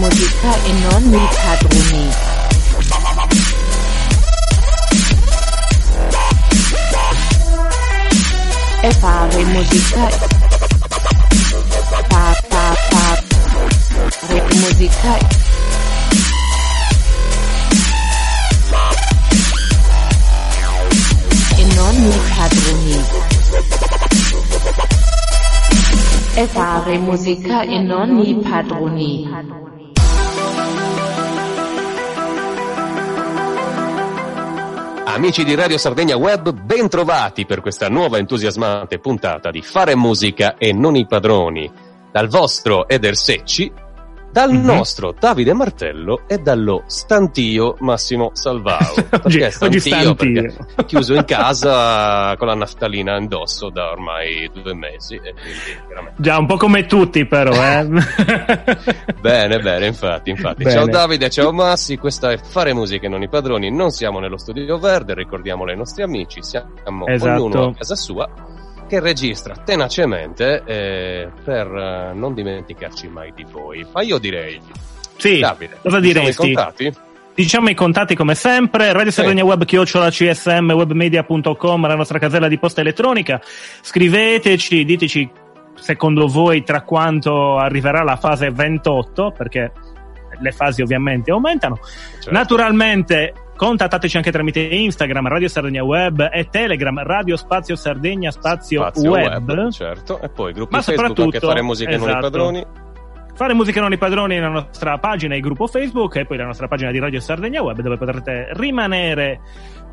musica e non i padroni. E fare musica. Pa pa pa. Re musica. E non i padroni. E fare musica e non i padroni. Amici di Radio Sardegna Web, ben trovati per questa nuova entusiasmante puntata di Fare musica e non i padroni. Dal vostro Eder Secci, dal Mhm. nostro Davide Martello e dallo stantio Massimo Salvao. Oggi- Perché oggi stantio? stantio. Perché chiuso in casa con la naftalina indosso da ormai due mesi. Quindi veramente Già, un po' come tutti però, eh. Bene, bene, infatti, infatti. Bene. Ciao Davide, ciao Massi, questa è Fare Musica e non i padroni, non siamo nello studio verde, ricordiamolo ai nostri amici, siamo Esatto. ognuno a casa sua che registra tenacemente eh, per eh, non dimenticarci mai di voi. Ma io direi, sì, Davide, cosa diciamo i diresti? contatti? Diciamo i contatti come sempre, Radio Sardegna Web, chiocciola CSM, webmedia.com, la nostra casella di posta elettronica. Scriveteci, diteci secondo voi tra quanto arriverà la fase 28, perché le fasi ovviamente aumentano. Certo. Naturalmente contattateci anche tramite Instagram, Radio Sardegna Web e Telegram, Radio Spazio Sardegna Spazio, Spazio web. certo, e poi gruppi Ma Facebook soprattutto- anche Fare Musica e non i esatto. padroni. Fare musica non i padroni nella nostra pagina e gruppo Facebook e poi la nostra pagina di Radio Sardegna Web dove potrete rimanere,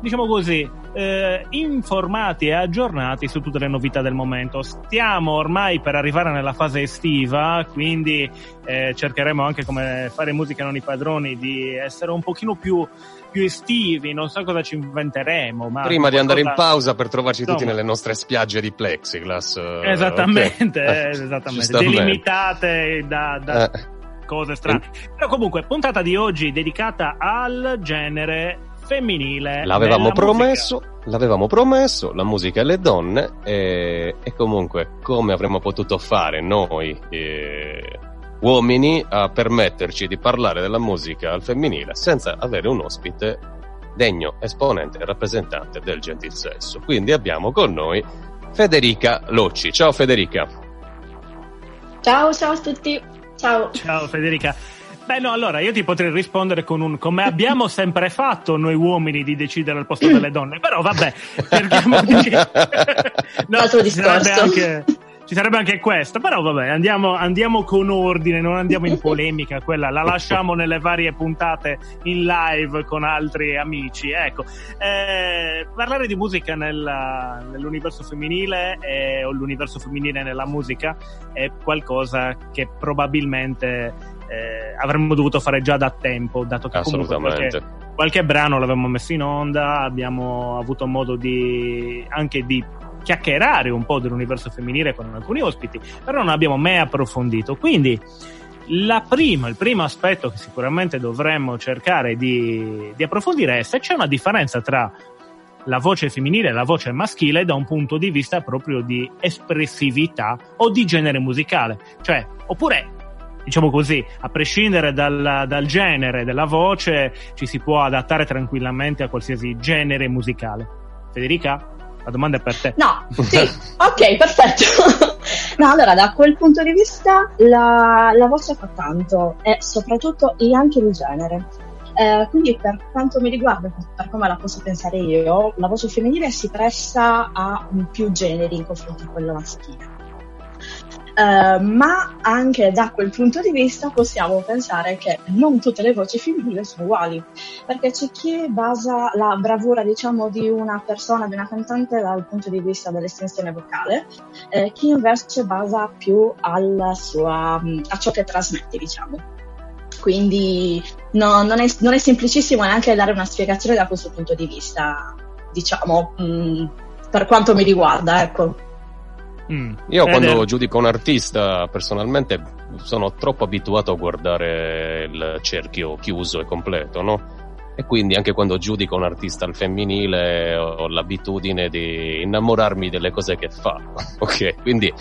diciamo così, eh, informati e aggiornati su tutte le novità del momento. Stiamo ormai per arrivare nella fase estiva, quindi eh, cercheremo anche come fare musica non i padroni di essere un pochino più, più estivi, non so cosa ci inventeremo. Ma Prima di andare in pausa per trovarci tutti Insomma. nelle nostre spiagge di plexiglass. eh, Esattamente, ok. eh, esattamente. Giustamente. delimitate da, da Eh. cose strane. Però comunque, puntata di oggi dedicata al genere femminile. L'avevamo promesso, l'avevamo promesso, la musica e le donne e, e comunque come avremmo potuto fare noi eh, uomini a permetterci di parlare della musica al femminile senza avere un ospite degno esponente e rappresentante del gentil sesso. Quindi abbiamo con noi Federica Locci. Ciao Federica. Ciao, ciao a tutti. Ciao. musica. Ciao Federica. Beh, no, allora io ti potrei rispondere con un come abbiamo sempre fatto noi uomini di decidere al posto delle donne, però vabbè, cerchiamo di. Altro ci sarebbe discorso. anche, ci sarebbe anche questo, però vabbè, andiamo, andiamo con ordine, non andiamo in polemica, quella la lasciamo nelle varie puntate in live con altri amici. Ecco, Eh, parlare di musica nella- nell'universo femminile e- o l'universo femminile nella musica è qualcosa che probabilmente eh, avremmo dovuto fare già da tempo, dato che comunque qualche, qualche brano l'avevamo messo in onda, abbiamo avuto modo di anche di chiacchierare un po' dell'universo femminile con alcuni ospiti, però non abbiamo mai approfondito. Quindi prima, il primo aspetto che sicuramente dovremmo cercare di, di approfondire è se c'è una differenza tra la voce femminile e la voce maschile da un punto di vista proprio di espressività o di genere musicale. Cioè, oppure, diciamo così, a prescindere dal, dal genere della voce, ci si può adattare tranquillamente a qualsiasi genere musicale. Federica, la domanda è per te. No, sì, ok, perfetto. No, allora da quel punto di vista la, la voce fa tanto e soprattutto e anche il genere. Eh, quindi per quanto mi riguarda, per come la posso pensare io, la voce femminile si presta a più generi in confronto a quello maschile. Eh, ma anche da quel punto di vista possiamo pensare che non tutte le voci femminili sono uguali, perché c'è chi basa la bravura, diciamo, di una persona, di una cantante dal punto di vista dell'estensione vocale, eh, chi invece basa più sua, mh, a ciò che trasmette, diciamo. Quindi no, non, è, non è semplicissimo neanche dare una spiegazione da questo punto di vista, diciamo, mh, per quanto mi riguarda, ecco. Mm. Io Ed quando è- giudico un artista personalmente sono troppo abituato a guardare il cerchio chiuso e completo, no? e quindi anche quando giudico un artista al femminile ho l'abitudine di innamorarmi delle cose che fa, ok? Quindi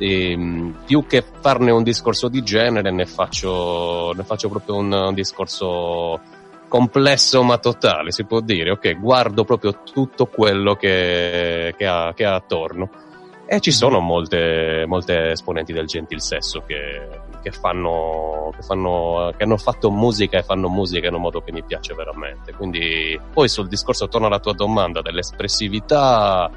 ehm, più che farne un discorso di genere ne faccio, ne faccio proprio un, un discorso complesso ma totale, si può dire, ok? Guardo proprio tutto quello che, che, ha, che ha attorno. E ci sono molte, molte esponenti del gentil sesso che, che, fanno, che, fanno, che hanno fatto musica e fanno musica in un modo che mi piace veramente. Quindi poi sul discorso, torno alla tua domanda dell'espressività,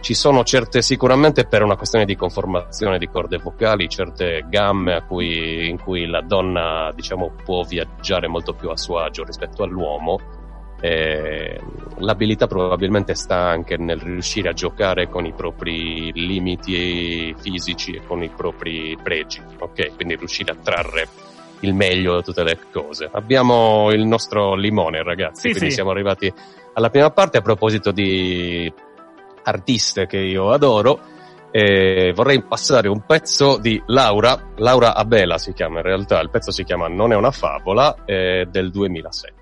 ci sono certe, sicuramente per una questione di conformazione di corde vocali, certe gamme cui, in cui la donna diciamo, può viaggiare molto più a suo agio rispetto all'uomo eh, l'abilità probabilmente sta anche nel riuscire a giocare con i propri limiti fisici e con i propri pregi, ok? Quindi riuscire a trarre il meglio da tutte le cose. Abbiamo il nostro limone, ragazzi, sì, quindi sì. siamo arrivati alla prima parte a proposito di artiste che io adoro. Eh, vorrei passare un pezzo di Laura, Laura Abela si chiama in realtà, il pezzo si chiama Non è una favola, eh, del 2007.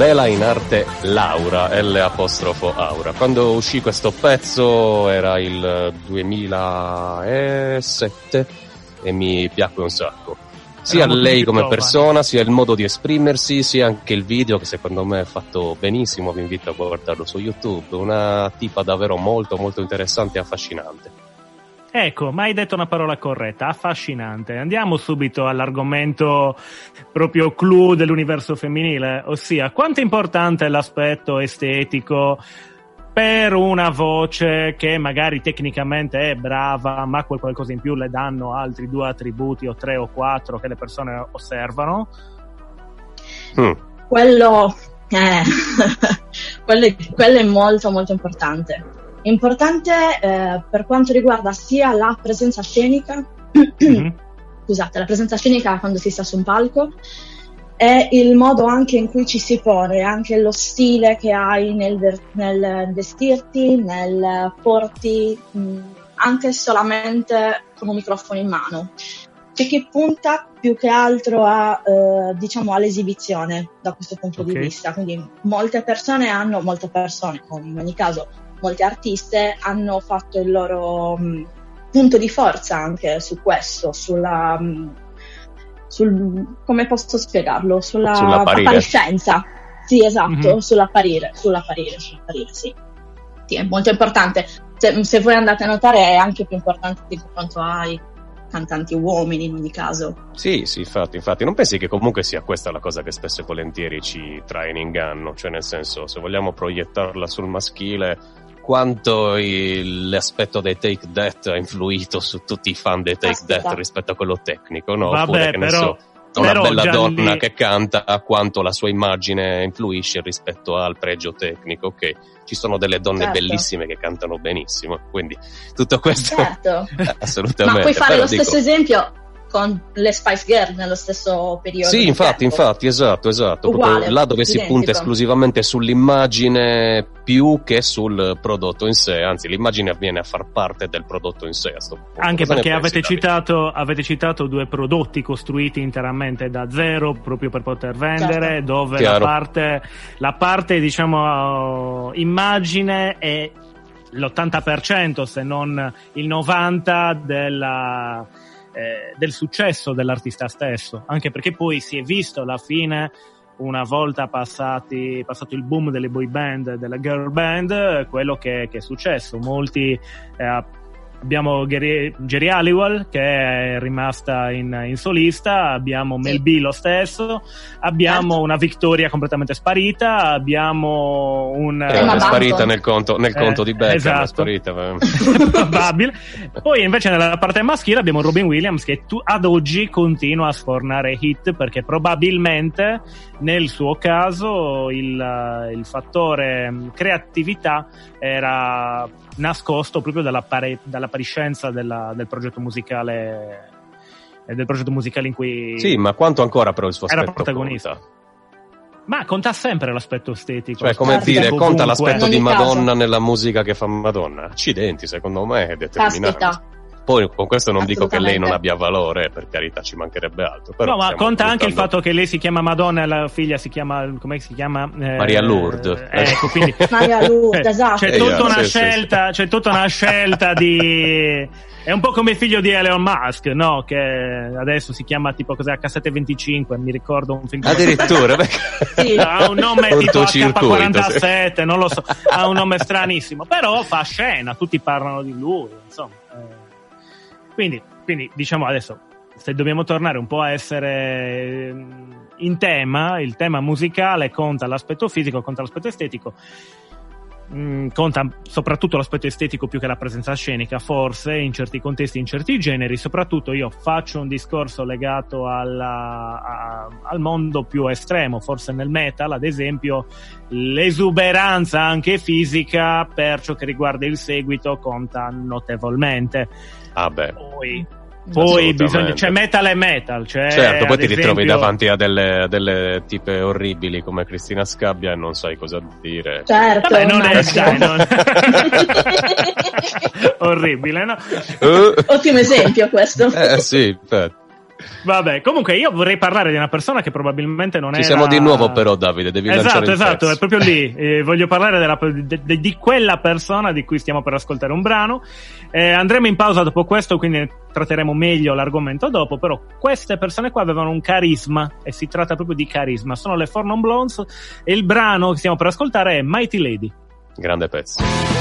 Bela in arte Laura, L apostrofo Aura. Quando uscì questo pezzo era il 2007 e mi piacque un sacco. Sia lei come persona, sia il modo di esprimersi, sia anche il video che secondo me è fatto benissimo, vi invito a guardarlo su YouTube. Una tipa davvero molto molto interessante e affascinante. Ecco, ma hai detto una parola corretta, affascinante. Andiamo subito all'argomento proprio clou dell'universo femminile, ossia quanto è importante l'aspetto estetico per una voce che magari tecnicamente è brava, ma quel qualcosa in più le danno altri due attributi o tre o quattro che le persone osservano. Mm. quello, eh, quello, è, quello è molto molto importante. Importante eh, per quanto riguarda sia la presenza scenica, mm-hmm. scusate, la presenza scenica quando si sta su un palco, è il modo anche in cui ci si pone, anche lo stile che hai nel, nel vestirti, nel porti, mh, anche solamente con un microfono in mano. C'è chi punta più che altro a, eh, diciamo, all'esibizione da questo punto okay. di vista. Quindi molte persone hanno, molte persone, in ogni caso molte artiste, hanno fatto il loro mh, punto di forza anche su questo, sulla... Mh, sul, come posso spiegarlo? Sulla appariscenza. Sì, esatto, mm-hmm. sull'apparire, sull'apparire, sull'apparire, sì. Sì, è molto importante. Se, se, voi andate a notare è anche più importante di quanto ai cantanti uomini in ogni caso. Sì, sì, infatti, infatti. Non pensi che comunque sia questa la cosa che spesso e volentieri ci trae in inganno? Cioè, nel senso, se vogliamo proiettarla sul maschile, quanto il, l'aspetto dei Take That ha influito su tutti i fan dei Take Aspetta. That rispetto a quello tecnico, no? Vabbè, Oppure, che però, ne so, una bella donna lì... che canta, quanto la sua immagine influisce rispetto al pregio tecnico, ok? Ci sono delle donne certo. bellissime che cantano benissimo, quindi tutto questo certo. assolutamente. Ma puoi fare però lo dico, stesso esempio con le Spice Girl nello stesso periodo. Sì, infatti, tempo. infatti, esatto, esatto. Uguale, Proprio là dove identico. si punta esclusivamente sull'immagine più che sul prodotto in sé, anzi l'immagine viene a far parte del prodotto in sé. Anche Cosa perché avete citato, avete citato, due prodotti costruiti interamente da zero proprio per poter vendere, certo. dove la parte, la parte, diciamo, immagine è l'80% se non il 90% della eh, del successo dell'artista stesso, anche perché poi si è visto alla fine una volta passati, passato il boom delle boy band, delle girl band, quello che, che è successo. Molti eh, abbiamo Jerry Halliwell che è rimasta in, in solista, abbiamo sì. Mel B lo stesso, abbiamo certo. una Victoria completamente sparita, abbiamo un... Eh, è sparita nel conto, nel conto eh, di Beckham, esatto. è sparita. Probabile. Poi invece nella parte maschile abbiamo Robin Williams che tu, ad oggi continua a sfornare hit perché probabilmente nel suo caso il, il fattore creatività era nascosto proprio dall'appare- dall'appariscenza della, del progetto musicale del progetto musicale in cui sì ma quanto ancora però il suo era aspetto protagonista conta? ma conta sempre l'aspetto estetico cioè come dire ovunque. conta l'aspetto di Madonna caso. nella musica che fa Madonna accidenti secondo me è determinante Caspita. Poi con questo non dico che lei non abbia valore per carità ci mancherebbe altro però no ma conta anche il fatto che lei si chiama Madonna e la figlia si chiama come si chiama Eh, Maria Lourdes. ecco quindi Maria Lourdes, esatto. c'è Eh, tutta una sì, sì, scelta c'è tutta una scelta di è un po' come il figlio di Elon Musk, no? Che adesso si chiama tipo cos'è H725, mi ricordo un film. addirittura Sì. Ha un nome tipo Cortocircuito, H47, non lo so, ha un nome stranissimo, però fa scena, tutti parlano di lui, insomma. eh. Quindi, quindi, diciamo adesso, se dobbiamo tornare un po' a essere ehm, in tema, il tema musicale conta l'aspetto fisico, conta l'aspetto estetico. Mm, conta soprattutto l'aspetto estetico più che la presenza scenica, forse in certi contesti, in certi generi. Soprattutto io faccio un discorso legato alla- a- al mondo più estremo, forse nel metal, ad esempio, l'esuberanza anche fisica per ciò che riguarda il seguito conta notevolmente. Ah beh Poi, poi Assolutamente. bisogna, c'è metal e metal, cioè, Certo, poi ti ritrovi esempio- davanti a delle, delle tipe orribili come Cristina Scabbia e non sai cosa dire. Certo, Vabbè, non è immagino. dai, non- orribile, no? Eh, Ottimo esempio questo. eh sì, infatti. Vabbè, comunque io vorrei parlare di una persona che probabilmente non Ci era... siamo di nuovo però Davide, devi lanciare Esatto, esatto, pezzo. è proprio lì. Eh, voglio parlare della- de- de- di quella persona di cui stiamo per ascoltare un brano. Eh, andremo in pausa dopo questo, quindi tratteremo meglio l'argomento dopo. Però queste persone qua avevano un carisma e si tratta proprio di carisma. Sono le Four Non Blondes e il brano che stiamo per ascoltare è Mighty Lady. Grande pezzo.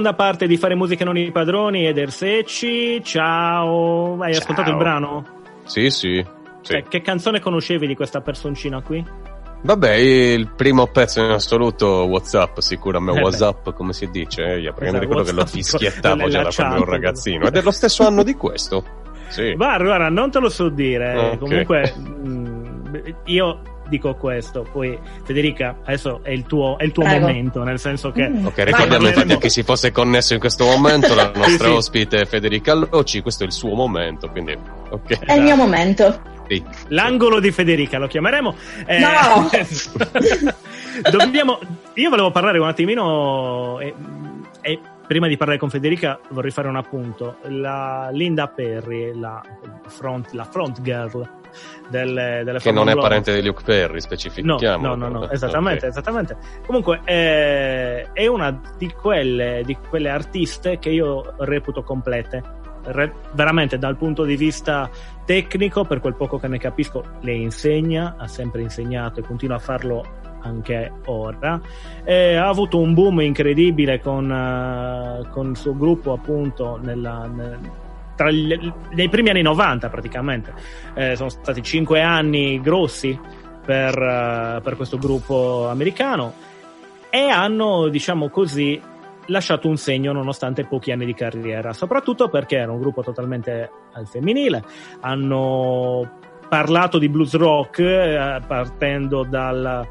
Seconda parte di Fare musica non i padroni ed Ersecci. Ciao. Hai Ciao. ascoltato il brano? Sì, sì. sì. Cioè, che canzone conoscevi di questa personcina qui? Vabbè, il primo pezzo in assoluto, WhatsApp, sicuramente Eh beh. WhatsApp, come si dice? Eh, perché mi Esatto, ricordo che lo WhatsApp, fischiettavo già da quando ero chat. ragazzino. Ed è lo stesso anno di questo. Sì. Guarda, guarda, non te lo so dire. Ok. Comunque, mm, io dico questo. Poi, Federica, adesso è il tuo, è il tuo momento, nel senso che. Mm. Ok, ricordiamo infatti a chi si fosse connesso in questo momento, la nostra sì. ospite è Federica Allocci, questo è il suo momento, quindi ok. È il mio momento. Sì. L'angolo di Federica lo chiameremo. Eh, No! dobbiamo, io volevo parlare un attimino. E, e prima di parlare con Federica, vorrei fare un appunto. La Linda Perry, la front, la front girl del, delle Che non è parente di Luke Perry, No, specifichiamo. no, no, no, esattamente, Ok. esattamente. Comunque eh, è una di quelle, di quelle artiste che io reputo complete. Veramente dal punto di vista tecnico, per quel poco che ne capisco, le insegna, ha sempre insegnato e continua a farlo anche ora. Eh, ha avuto un boom incredibile con, eh, con il suo gruppo, appunto, nella, nel- tra gli- nei primi anni 90 praticamente. Eh, sono stati cinque anni grossi per, eh, per questo gruppo americano e hanno, diciamo così, lasciato un segno nonostante pochi anni di carriera, soprattutto perché era un gruppo totalmente al femminile, hanno parlato di blues rock eh, partendo dal-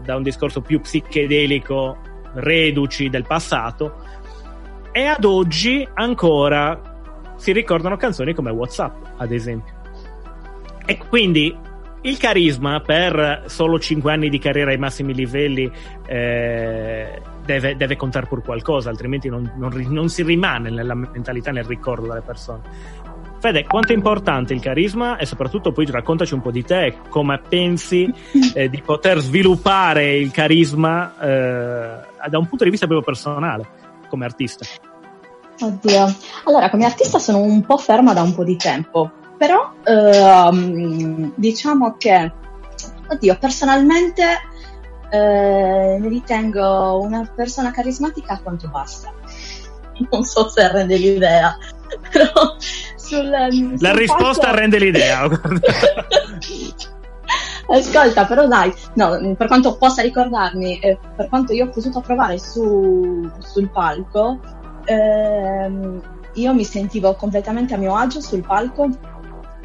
da un discorso più psichedelico, reduci del passato, e ad oggi ancora si ricordano canzoni come WhatsApp, ad esempio. E quindi il carisma per solo 5 anni di carriera ai massimi livelli eh, deve, deve contare pur qualcosa, altrimenti non, non non si rimane nella mentalità, nel ricordo delle persone. Fede, quanto è importante il carisma e soprattutto poi raccontaci un po' di te, come pensi eh, di poter sviluppare il carisma eh, da un punto di vista proprio personale, come artista. Oddio. Allora, come artista sono un po' ferma da un po' di tempo, però ehm, diciamo che, oddio, personalmente eh, mi ritengo una persona carismatica a quanto basta. Non so se rende l'idea, però sul, sul La risposta palco- rende l'idea. Ascolta, però dai, no, per quanto possa ricordarmi, eh, per quanto io ho potuto provare su, sul palco, ehm, io mi sentivo completamente a mio agio sul palco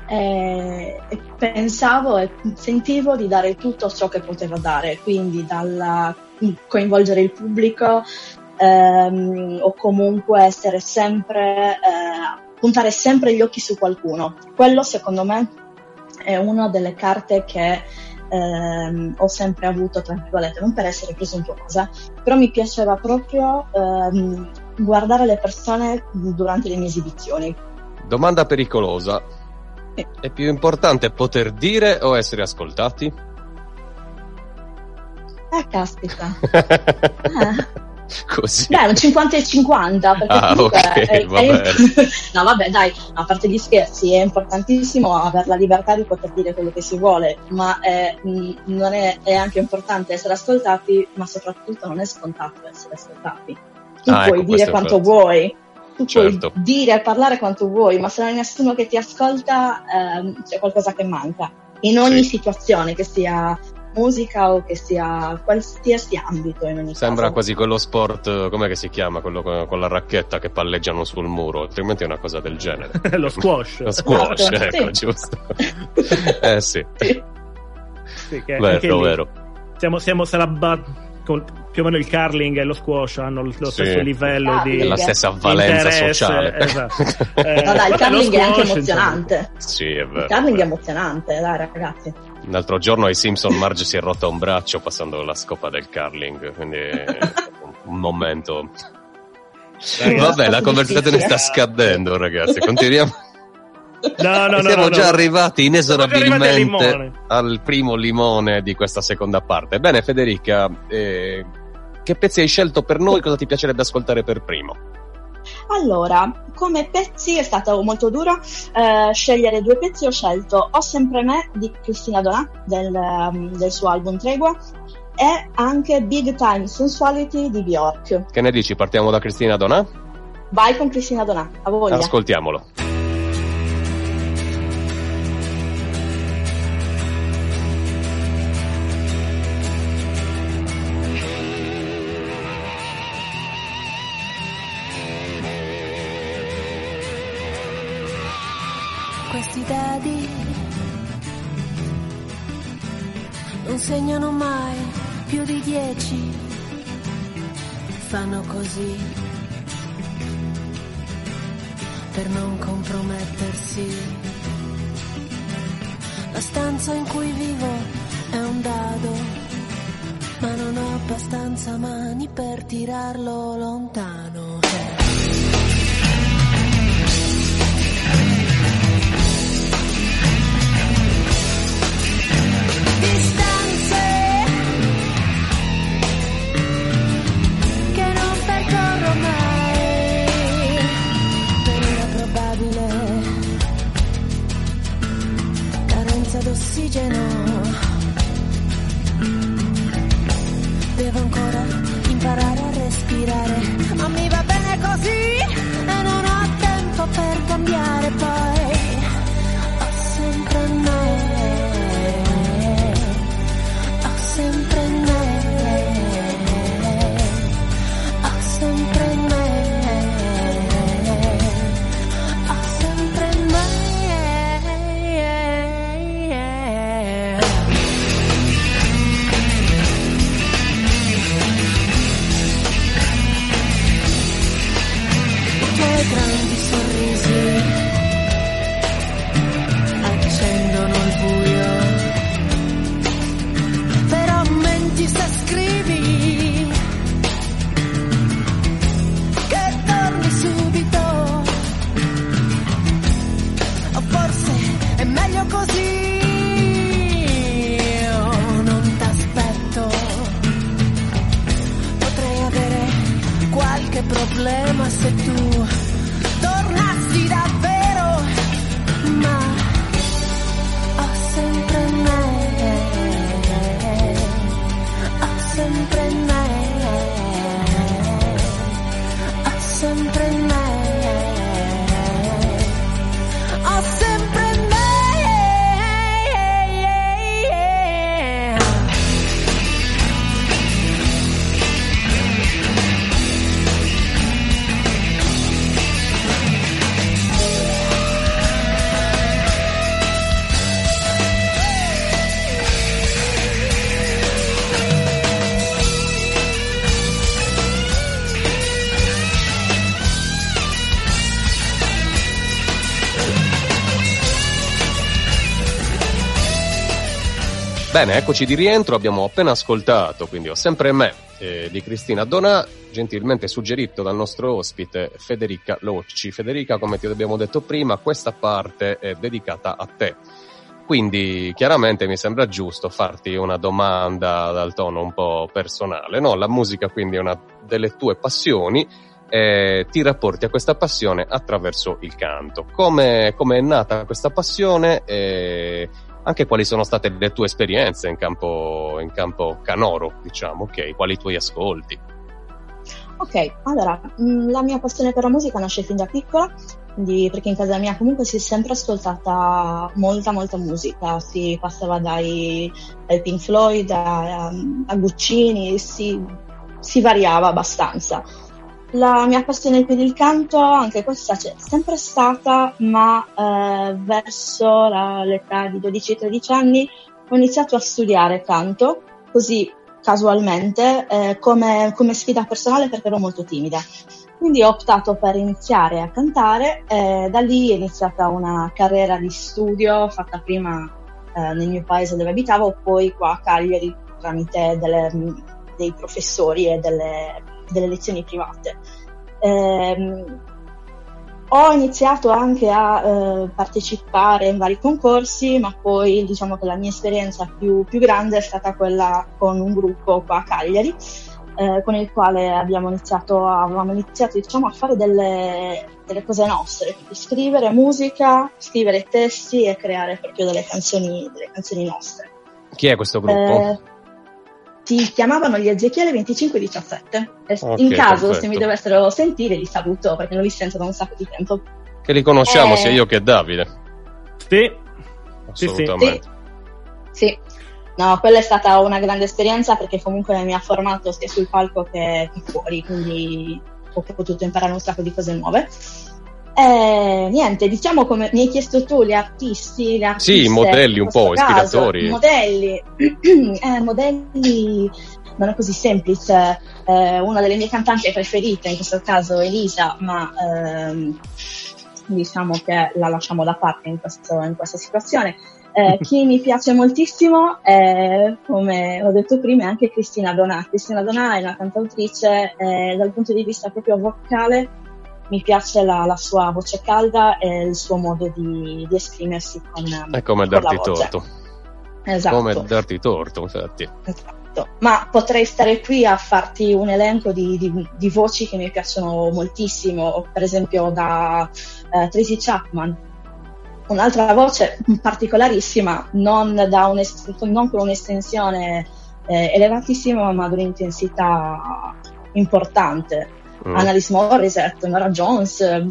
eh, e pensavo e sentivo di dare tutto ciò che potevo dare, quindi dal coinvolgere il pubblico ehm, o comunque essere sempre, eh, puntare sempre gli occhi su qualcuno. Quello secondo me è una delle carte che ehm, ho sempre avuto, tra virgolette, non per essere presuntuosa, però mi piaceva proprio ehm, guardare le persone durante le mie esibizioni. Domanda pericolosa. È più importante poter dire o essere ascoltati? Eh, caspita. Eh. Così. Beh, un 50 e 50, perché Ah, comunque ok, è- va è- no, vabbè, dai, a parte gli scherzi, è importantissimo avere la libertà di poter dire quello che si vuole, ma è, mh, non è, è anche importante essere ascoltati, ma soprattutto non è scontato essere ascoltati. Tu Ah, puoi ecco, dire quanto vuoi, tu Certo. puoi dire e parlare quanto vuoi, ma se non hai nessuno che ti ascolta, ehm, c'è qualcosa che manca. In ogni Sì. situazione, che sia musica o che sia qualsiasi ambito in ogni Sembra caso. quasi quello sport, che si chiama? Quello con, con la racchetta che palleggiano sul muro, altrimenti è una cosa del genere. Lo squash. Lo squash, Esatto, ecco, sì. giusto. eh sì, Sì, che anche vero, lì vero. Siamo, siamo sarà ba- con- più o meno il curling e lo squash hanno lo lo Sì. stesso livello di Curling. È la stessa valenza sociale. Esatto. No, Eh, dai, il curling è anche squash, emozionante. sì, è Il vero. curling è vero. emozionante, dai ragazzi. L'altro giorno ai Simpson Marge si è rotta un braccio passando la scopa del curling, quindi è un- momento. Vabbè, la conversazione sta scadendo, ragazzi. Continuiamo. No, no, no, Siamo no, già no. arrivati inesorabilmente già arrivati al primo limone di questa seconda parte. Bene, Federica, eh, che pezzi hai scelto per noi? Cosa ti piacerebbe ascoltare per primo? Allora, come pezzi è stato molto duro eh, scegliere due pezzi. Ho scelto Ho sempre me di Cristina Donà del, um, del suo album Tregua e anche Big Time Sensuality di Bjork. Che ne dici? Partiamo da Cristina Donà? Vai con Cristina Donà, a voglia. Ascoltiamolo. Questi dadi non segnano mai più di dieci, fanno così per non compromettersi. La stanza in cui vivo è un dado, ma non ho abbastanza mani per tirarlo lontano. Bene, eccoci di rientro, abbiamo appena ascoltato, quindi ho sempre me eh, di Cristina Donà, gentilmente suggerito dal nostro ospite Federica Locci. Federica, come ti abbiamo detto prima, questa parte è dedicata a te. Quindi chiaramente mi sembra giusto farti una domanda dal tono un po' personale, no? La musica quindi è una delle tue passioni e ti rapporti a questa passione attraverso il canto. Come, come è nata questa passione e anche quali sono state le tue esperienze in campo, in campo canoro, diciamo, ok? Quali i tuoi ascolti? Ok, allora, mh, la mia passione per la musica nasce fin da piccola, quindi perché in casa mia comunque si è sempre ascoltata molta, molta musica, si passava dai, dai Pink Floyd a, a Guccini, si, si variava abbastanza. La mia passione per il canto, anche questa c'è sempre stata, ma eh, verso la- l'età di 12-13 anni ho iniziato a studiare canto, così casualmente, eh, come, come sfida personale perché ero molto timida. Quindi ho optato per iniziare a cantare e da lì è iniziata una carriera di studio fatta prima eh, nel mio paese dove abitavo, poi qua a Cagliari tramite delle- dei professori e delle, delle lezioni private. Ehm, ho iniziato anche a eh, partecipare in vari concorsi, ma poi diciamo che la mia esperienza più, più grande è stata quella con un gruppo qua a Cagliari, eh, con il quale abbiamo iniziato, a- avevamo iniziato diciamo, a fare delle, delle cose nostre, quindi scrivere musica, scrivere testi e creare proprio delle canzoni, delle canzoni nostre. Chi è questo gruppo? Eh, si chiamavano gli Ezechiele 2517. E Ok, in caso, se perfetto. mi dovessero sentire, li saluto perché non li sento da un sacco di tempo. Che li conosciamo Eh. sia io che Davide. Sì, Sì, sì. Assolutamente. Sì, no, quella è stata una grande esperienza perché comunque mi ha formato sia sul palco che, che fuori, quindi ho potuto imparare un sacco di cose nuove. Eh, niente, diciamo come mi hai chiesto tu, gli artisti, le artiste, Sì, modelli un po', caso, ispiratori. Modelli, eh, modelli non è così semplice. Eh, una delle mie cantanti preferite, in questo caso Elisa, ma ehm, diciamo che la lasciamo da parte in, questo- in questa situazione. Eh, chi mi piace moltissimo è, come ho detto prima, è anche Cristina Donà. Cristina Donà è una cantautrice eh, dal punto di vista proprio vocale. Mi piace la, la sua voce calda e il suo modo di, di esprimersi con, È come con darti torto. Esatto. Come darti torto, infatti. Esatto. Ma potrei stare qui a farti un elenco di, di- di voci che mi piacciono moltissimo, per esempio da eh, Tracy Chapman. Un'altra voce particolarissima, non, da un'es- non con un'estensione eh, elevatissima, ma ad un'intensità importante. Mm. Annalise Morissette, Nora Jones,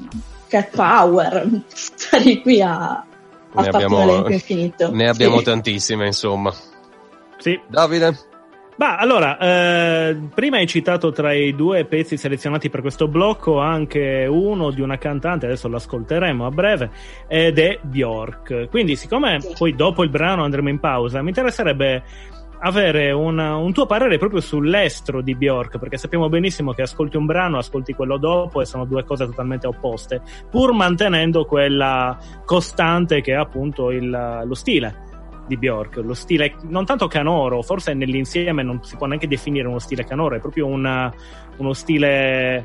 Cat Power, stare qui a, a Ne abbiamo- infinito. Ne abbiamo Sì. tantissime, insomma. sì. Davide? Ma allora, eh, prima hai citato tra i due pezzi selezionati per questo blocco anche uno di una cantante, adesso l'ascolteremo a breve, ed è Bjork. Quindi, siccome Sì. poi dopo il brano andremo in pausa, mi interesserebbe avere una- un tuo parere proprio sull'estro di Bjork, perché sappiamo benissimo che ascolti un brano, ascolti quello dopo e sono due cose totalmente opposte, pur mantenendo quella costante che è appunto il- lo stile di Bjork, lo stile non tanto canoro, forse nell'insieme non si può neanche definire uno stile canoro, è proprio una- uno stile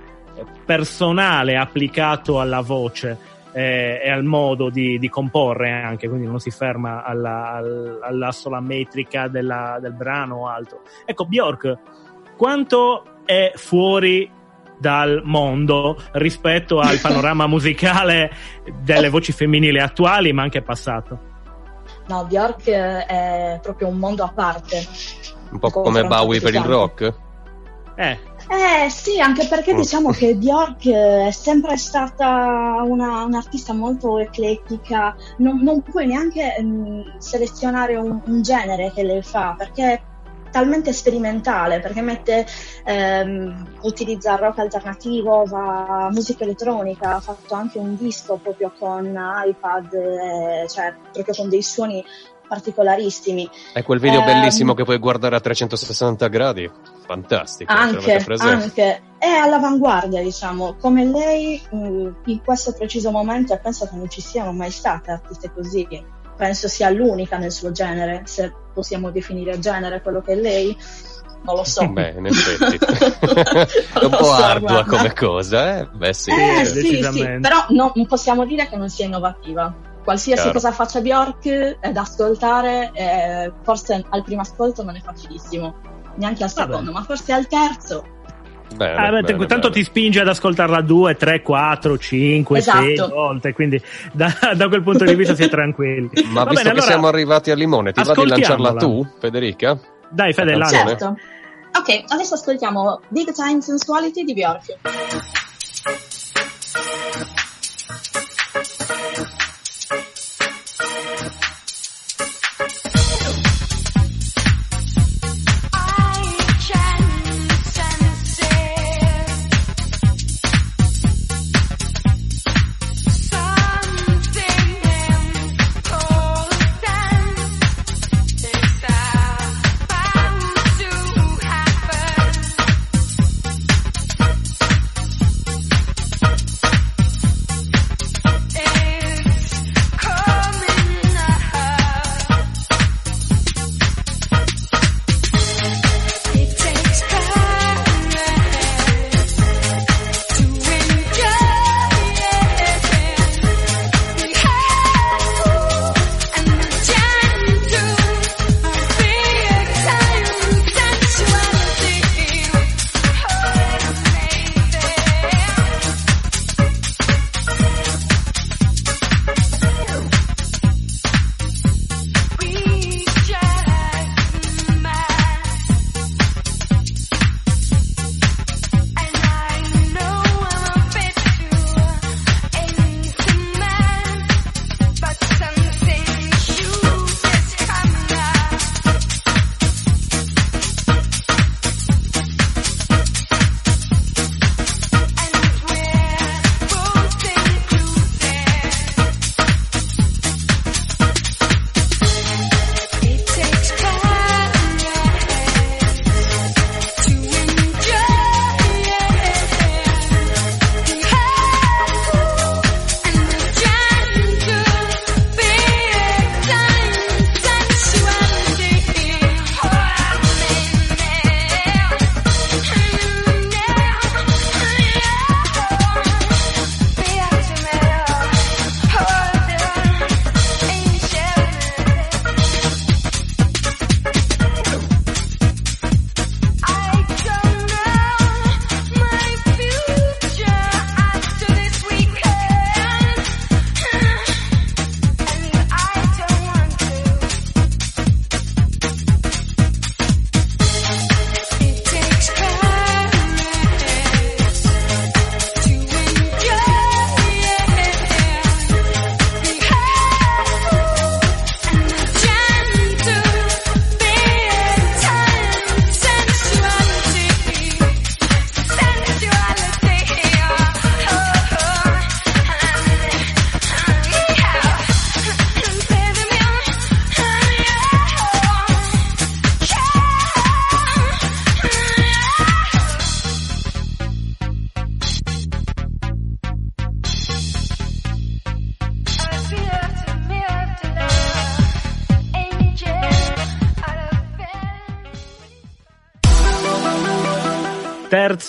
personale applicato alla voce eh, e al modo di, di comporre anche, quindi non si ferma alla, al- alla sola metrica della- del brano o altro. Ecco, Bjork, quanto è fuori dal mondo rispetto al panorama musicale delle voci femminili attuali, ma anche passato? No, Bjork è proprio un mondo a parte. Un po' come Bowie per il rock? Eh, Eh sì, anche perché Mm. diciamo che Bjork eh, è sempre stata una, un'artista molto eclettica, non, non puoi neanche mm, selezionare un, un genere che lei fa, perché è talmente sperimentale, perché mette, ehm, utilizza rock alternativo, va musica elettronica, ha fatto anche un disco proprio con iPad, eh, cioè proprio con dei suoni particolarissimi. È quel video Ehm, bellissimo che puoi guardare a 360 gradi. Fantastico. Anche, anche, è all'avanguardia, diciamo, come lei mh, in questo preciso momento e penso che non ci siano mai state artiste così. Penso sia l'unica nel suo genere, se possiamo definire genere quello che è lei. Non lo so. Beh, in effetti. è un po' so, ardua guarda. come cosa, eh? Beh, sì. Eh, eh, sì, sì, però no, non possiamo dire che non sia innovativa. Qualsiasi Chiaro. cosa faccia Bjork è da ascoltare, eh, forse al primo ascolto non è facilissimo, neanche al secondo, ma forse al terzo. Bene, Ah, beh, bene, tanto bene. ti spinge ad ascoltarla 2, 3, 4, 5, 6 Esatto. volte, quindi da, da quel punto di vista si è tranquilli. Ma Va visto bene, che allora, siamo arrivati al limone, ti va di lanciarla tu, Federica? Dai Fede, La lancia. Certo. Ok, adesso ascoltiamo Big Time Sensuality di Bjork.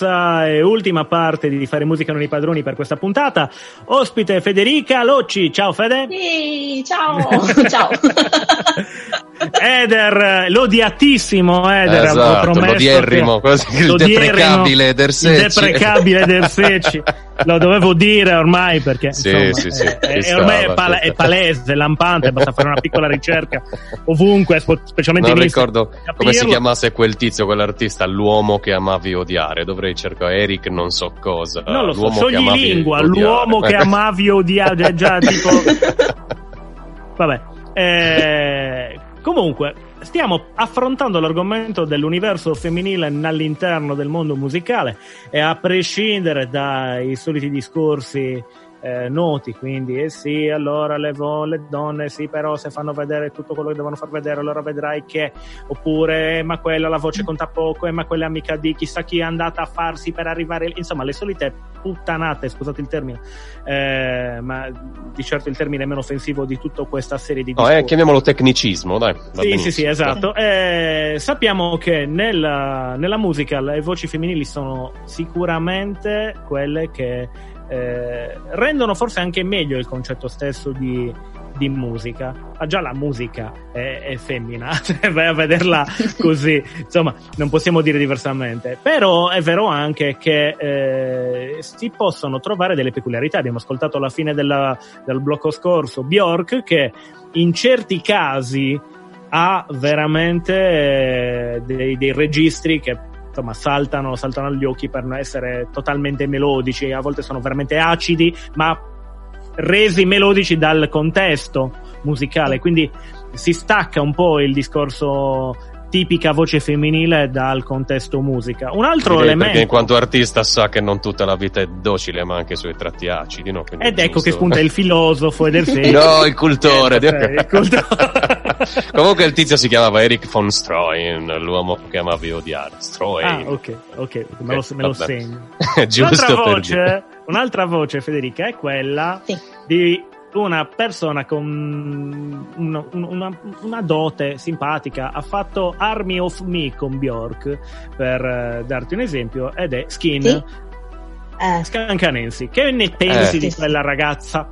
Terza e ultima parte di Fare Musica Non i Padroni per questa puntata. Ospite Federica Locci. Ciao Fede. Sì, ciao, ciao. Eder, l'odiatissimo Eder, Esatto, promesso l'odierrimo, che- quasi il l'odierrimo, deprecabile Eder Il deprecabile Eder Secci. Lo dovevo dire ormai perché Sì, insomma, sì, sì, è- ci è, ormai è, sì. è palese, lampante, basta fare una piccola ricerca ovunque, specialmente Non in Instagram, ricordo per come si chiamasse quel tizio, quell'artista, l'uomo che amavi odiare. Dovrei cercare Eric non so cosa. Non lo so, l'uomo che amavi scioglilingua, odiare. l'uomo che amavi odiare, già, già tipo... Vabbè, eh, comunque, stiamo affrontando l'argomento dell'universo femminile all'interno del mondo musicale e a prescindere dai soliti discorsi eh, noti, quindi eh sì, allora le, vo- le donne sì, però se fanno vedere tutto quello che devono far vedere, allora vedrai che, oppure eh, ma quella la voce conta poco, eh, ma quella è amica di chissà chi è andata a farsi per arrivare, insomma, le solite puttanate, scusate il termine, eh, ma di certo il termine è meno offensivo di tutta questa serie di No, discorsi. eh, chiamiamolo tecnicismo, dai. Sì, sì, sì, esatto. Eh, sappiamo che nella, nella musica le voci femminili sono sicuramente quelle che eh, rendono forse anche meglio il concetto stesso di, di musica. Ma già la musica è, è femmina, cioè vai a vederla così, insomma, non possiamo dire diversamente. Però è vero anche che eh, si possono trovare delle peculiarità. Abbiamo ascoltato alla fine della- del blocco scorso Bjork che in certi casi ha veramente eh, dei, dei registri che insomma saltano, saltano agli occhi per non essere totalmente melodici, a volte sono veramente acidi, ma resi melodici dal contesto musicale, quindi si stacca un po' il discorso tipica voce femminile dal contesto musica. Un altro Direi elemento Perché in quanto artista sa che non tutta la vita è docile, ma anche i suoi tratti acidi, no? Quindi ed ecco che giusto- spunta il filosofo ed il No, il cultore. Eh, il cultore. Comunque il tizio si chiamava Eric von Stroheim, l'uomo che amavi odiare. Ah, Stroheim. ok, ok, me lo, me lo segno. Giusto un'altra, per voce, dire. un'altra voce, Federica, è quella Sì. di una persona con una, una- una dote simpatica. Ha fatto Army of Me con Bjork, per eh, darti un esempio, ed è Skin Sì. Eh, Scancanensi. Che ne pensi Eh. di quella ragazza?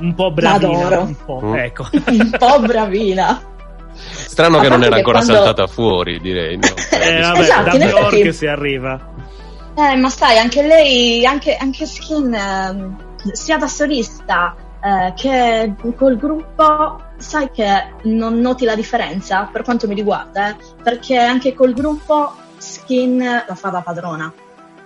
Un po' bravina, L'adoro. un po', Mm. ecco. un po' bravina. Strano che non era che ancora quando- saltata fuori, direi. no? Eh, vabbè, Esatto, da Bjork effetti- si arriva. Eh, ma sai, anche lei, anche, anche Skin, ehm, sia da solista eh, che col gruppo, sai che non noti la differenza per quanto mi riguarda, eh, perché anche col gruppo Skin la fa da padrona.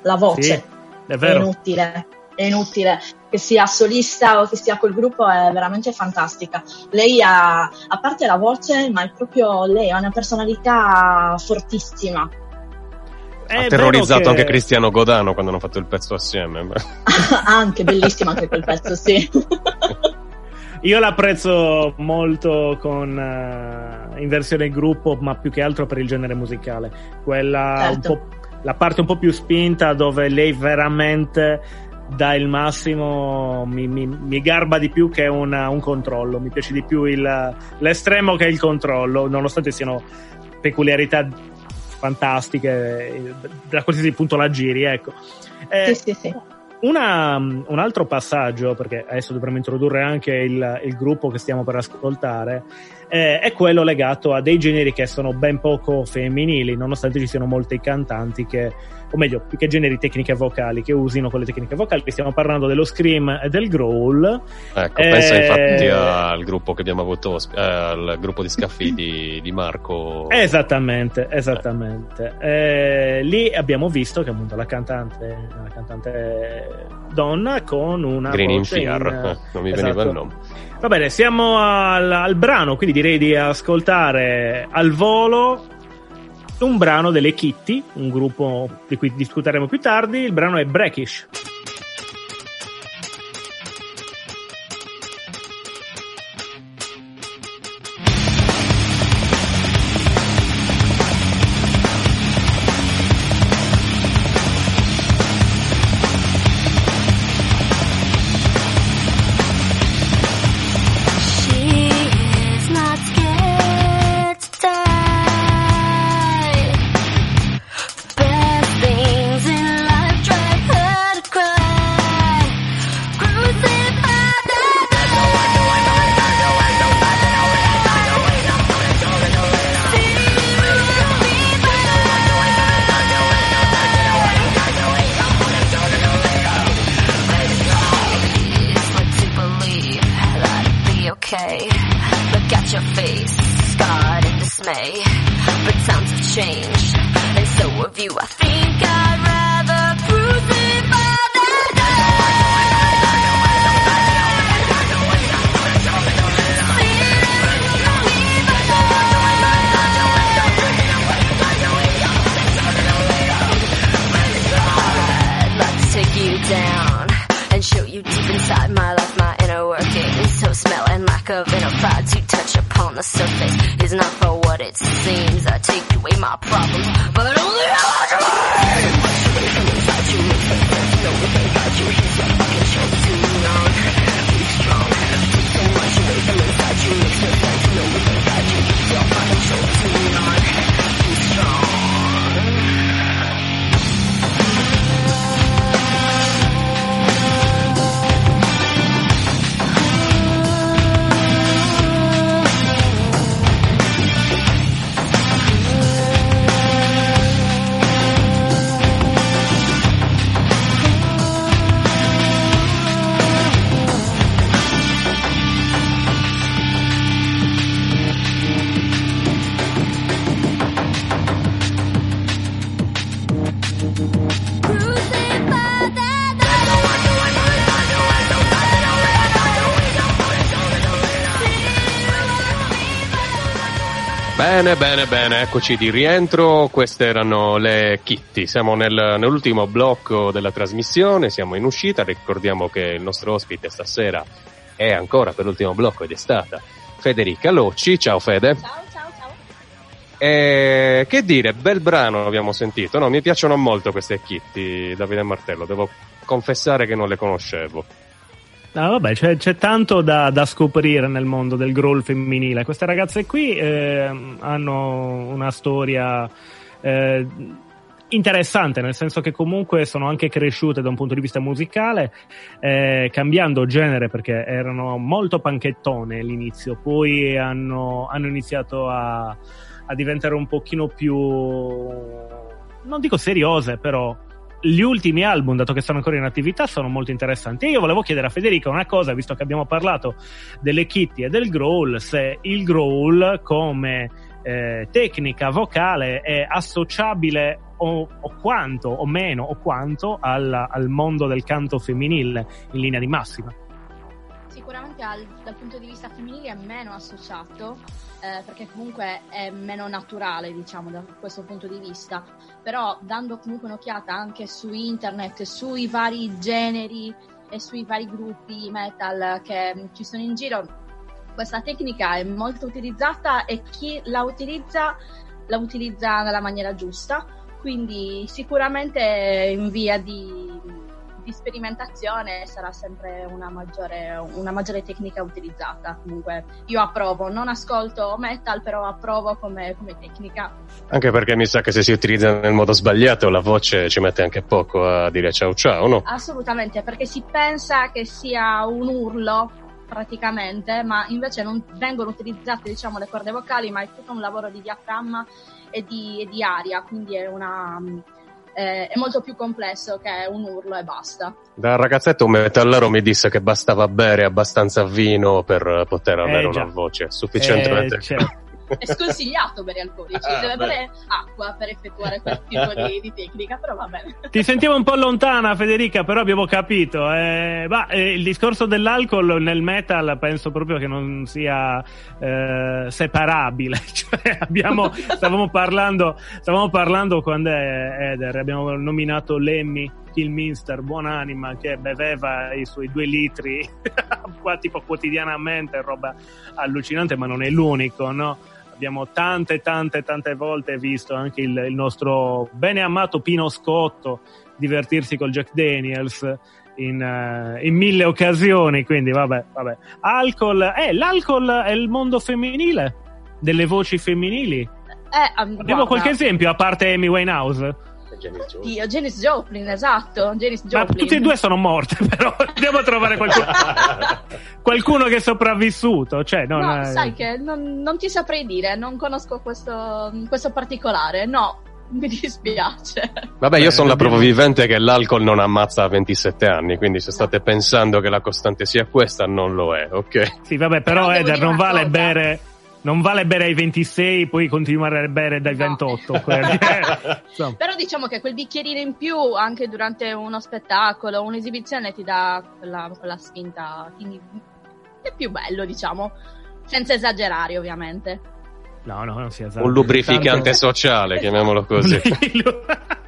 La voce Sì, è è vero. inutile, è inutile. Che sia solista o che sia col gruppo è veramente fantastica. Lei ha, a parte la voce, ma è proprio lei, ha una personalità fortissima. È Ha terrorizzato che- anche Cristiano Godano quando hanno fatto il pezzo assieme. anche bellissimo anche quel pezzo, sì. Io l'apprezzo molto con, eh, in versione gruppo, ma più che altro per il genere musicale. Quella Certo. un po', la parte un po' più spinta dove lei veramente dà il massimo, mi, mi- mi garba di più che una- un controllo. Mi piace di più il- l'estremo che il controllo, nonostante siano peculiarità fantastiche, da qualsiasi punto la giri, ecco. Eh, sì, sì, sì. una- un altro passaggio, perché adesso dovremmo introdurre anche il, il gruppo che stiamo per ascoltare, eh, è quello legato a dei generi che sono ben poco femminili, nonostante ci siano molti cantanti che, o meglio, più che generi tecniche vocali, che usino quelle tecniche vocali. Stiamo parlando dello scream e del growl. Ecco, Eh, pensa infatti al gruppo che abbiamo avuto, eh, al gruppo di scaffi di, di Marco. Esattamente, esattamente. Eh, lì abbiamo visto che appunto la cantante, la cantante donna con una Green in Fear, in- non mi veniva esatto. il nome. Va bene, siamo al, al brano, quindi direi di ascoltare al volo un brano delle Kitty, un gruppo di cui discuteremo più tardi. Il brano è Brackish. lack of enterprise to touch upon the surface is not for what it seems. I take away my problems, but only I can learn. From inside you the know you. Fucking too. Too strong. So much away from. Bene, bene, bene, eccoci di rientro. Queste erano le Kitty. Siamo nel- nell'ultimo blocco della trasmissione, siamo in uscita. Ricordiamo che il nostro ospite stasera è ancora per l'ultimo blocco ed è stata Federica Locci. Ciao Fede. Ciao, ciao, ciao. E che dire, bel brano abbiamo sentito. No, mi piacciono molto queste Kitty, Davide Martello. Devo confessare che non le conoscevo. No, vabbè, c'è, c'è tanto da, da scoprire nel mondo del growl femminile. Queste ragazze qui eh, hanno una storia eh, interessante, nel senso che comunque sono anche cresciute da un punto di vista musicale, eh, cambiando genere perché erano molto panchettone all'inizio, poi hanno, hanno iniziato a, a diventare un pochino più, non dico seriose, però gli ultimi album, dato che sono ancora in attività, sono molto interessanti. Io volevo chiedere a Federica una cosa, visto che abbiamo parlato delle kitty e del growl, se il growl come eh, tecnica vocale è associabile o, o quanto, o meno, o quanto al, al mondo del canto femminile in linea di massima. Sicuramente al- dal punto di vista femminile è meno associato, eh, perché comunque è meno naturale, diciamo, da questo punto di vista. Però dando comunque un'occhiata anche su internet, sui vari generi e sui vari gruppi metal che ci sono in giro, questa tecnica è molto utilizzata e chi la utilizza la utilizza nella maniera giusta. Quindi sicuramente in via di, di sperimentazione sarà sempre una maggiore, una maggiore tecnica utilizzata. Comunque io approvo, non ascolto metal, però approvo come, come tecnica. Anche perché mi sa che se si utilizza nel modo sbagliato la voce ci mette anche poco a dire ciao ciao, no? Assolutamente, perché si pensa che sia un urlo praticamente, ma invece non vengono utilizzate diciamo le corde vocali, ma è tutto un lavoro di diaframma e di, e di aria, quindi è una eh, è molto più complesso che un urlo e basta. Da ragazzetto un metallaro mi disse che bastava bere abbastanza vino per poter avere Eh, una voce sufficientemente... Eh, certo. È sconsigliato bere alcolici, Ah, deve bere acqua per effettuare quel tipo di, di tecnica, però va bene. Ti sentivo un po' lontana, Federica, però abbiamo capito. Eh, ma, eh, il discorso dell'alcol nel metal penso proprio che non sia eh, separabile. Cioè, abbiamo, stavamo, parlando, stavamo parlando quando è Eder, abbiamo nominato Lemmy Kilminster, buonanima, che beveva i suoi due litri qua, tipo quotidianamente, roba allucinante, ma non è l'unico, no? Abbiamo tante, tante, tante volte visto anche il, il nostro bene amato Pino Scotto divertirsi col Jack Daniels in, eh, in mille occasioni. Quindi, vabbè, vabbè. Alcol, eh, l'alcol è il mondo femminile, delle voci femminili. Eh, Abbiamo guarda, qualche esempio, a parte Amy Winehouse? Dio, Janis Joplin, esatto, Janis Ma Joplin. tutte e due sono morte, però andiamo a trovare qualcuno, qualcuno che è sopravvissuto. Cioè, non, No, eh, sai che non, non ti saprei dire, non conosco questo, questo particolare, no, mi dispiace. Vabbè, io sono la abbiamo- prova vivente che l'alcol non ammazza a 27 anni, quindi se state pensando che la costante sia questa, non lo è, ok? Sì, vabbè, però, Però Eder non vale cosa. bere. Non vale bere ai 26, poi continuare a bere dai No. 28. perché. Però diciamo che quel bicchierino in più anche durante uno spettacolo, un'esibizione ti dà quella, quella spinta, quindi è più bello, diciamo, senza esagerare ovviamente. No, no, non si esagera. Un lubrificante Tanto- sociale, chiamiamolo così.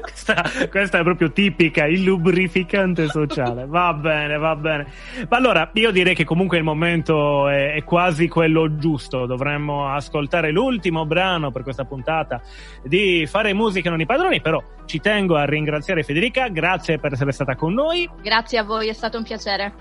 questa, questa è proprio tipica, il lubrificante sociale. Va bene, va bene. Ma allora, io direi che comunque il momento è, è quasi quello giusto. Dovremmo ascoltare l'ultimo brano per questa puntata di Fare musica non i padroni. Però ci tengo a ringraziare Federica, grazie per essere stata con noi. Grazie a voi, è stato un piacere.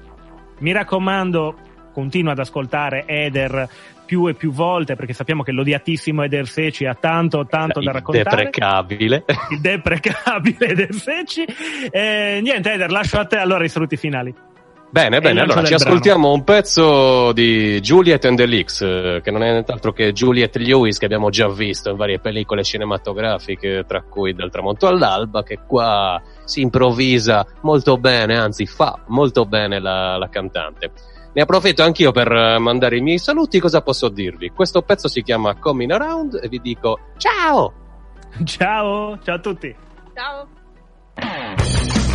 Mi raccomando, continua ad ascoltare Eder più e più volte perché sappiamo che l'odiatissimo Eder Seci ha tanto, tanto da Il raccontare. deprecabile. Il deprecabile Eder Seci. Eh, niente, Eder, lascio a te allora i saluti finali. Bene, bene, allora ci brano. ascoltiamo un pezzo di Juliet and the Leaks, eh, che non è nient'altro che Juliet Lewis che abbiamo già visto in varie pellicole cinematografiche, tra cui Dal tramonto all'alba, che qua si improvvisa molto bene, anzi fa molto bene la, la cantante. Ne approfitto anch'io per eh, mandare i miei saluti, cosa posso dirvi? Questo pezzo si chiama Coming Around e vi dico ciao! Ciao, ciao a tutti. Ciao.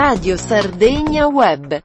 Radio Sardegna Web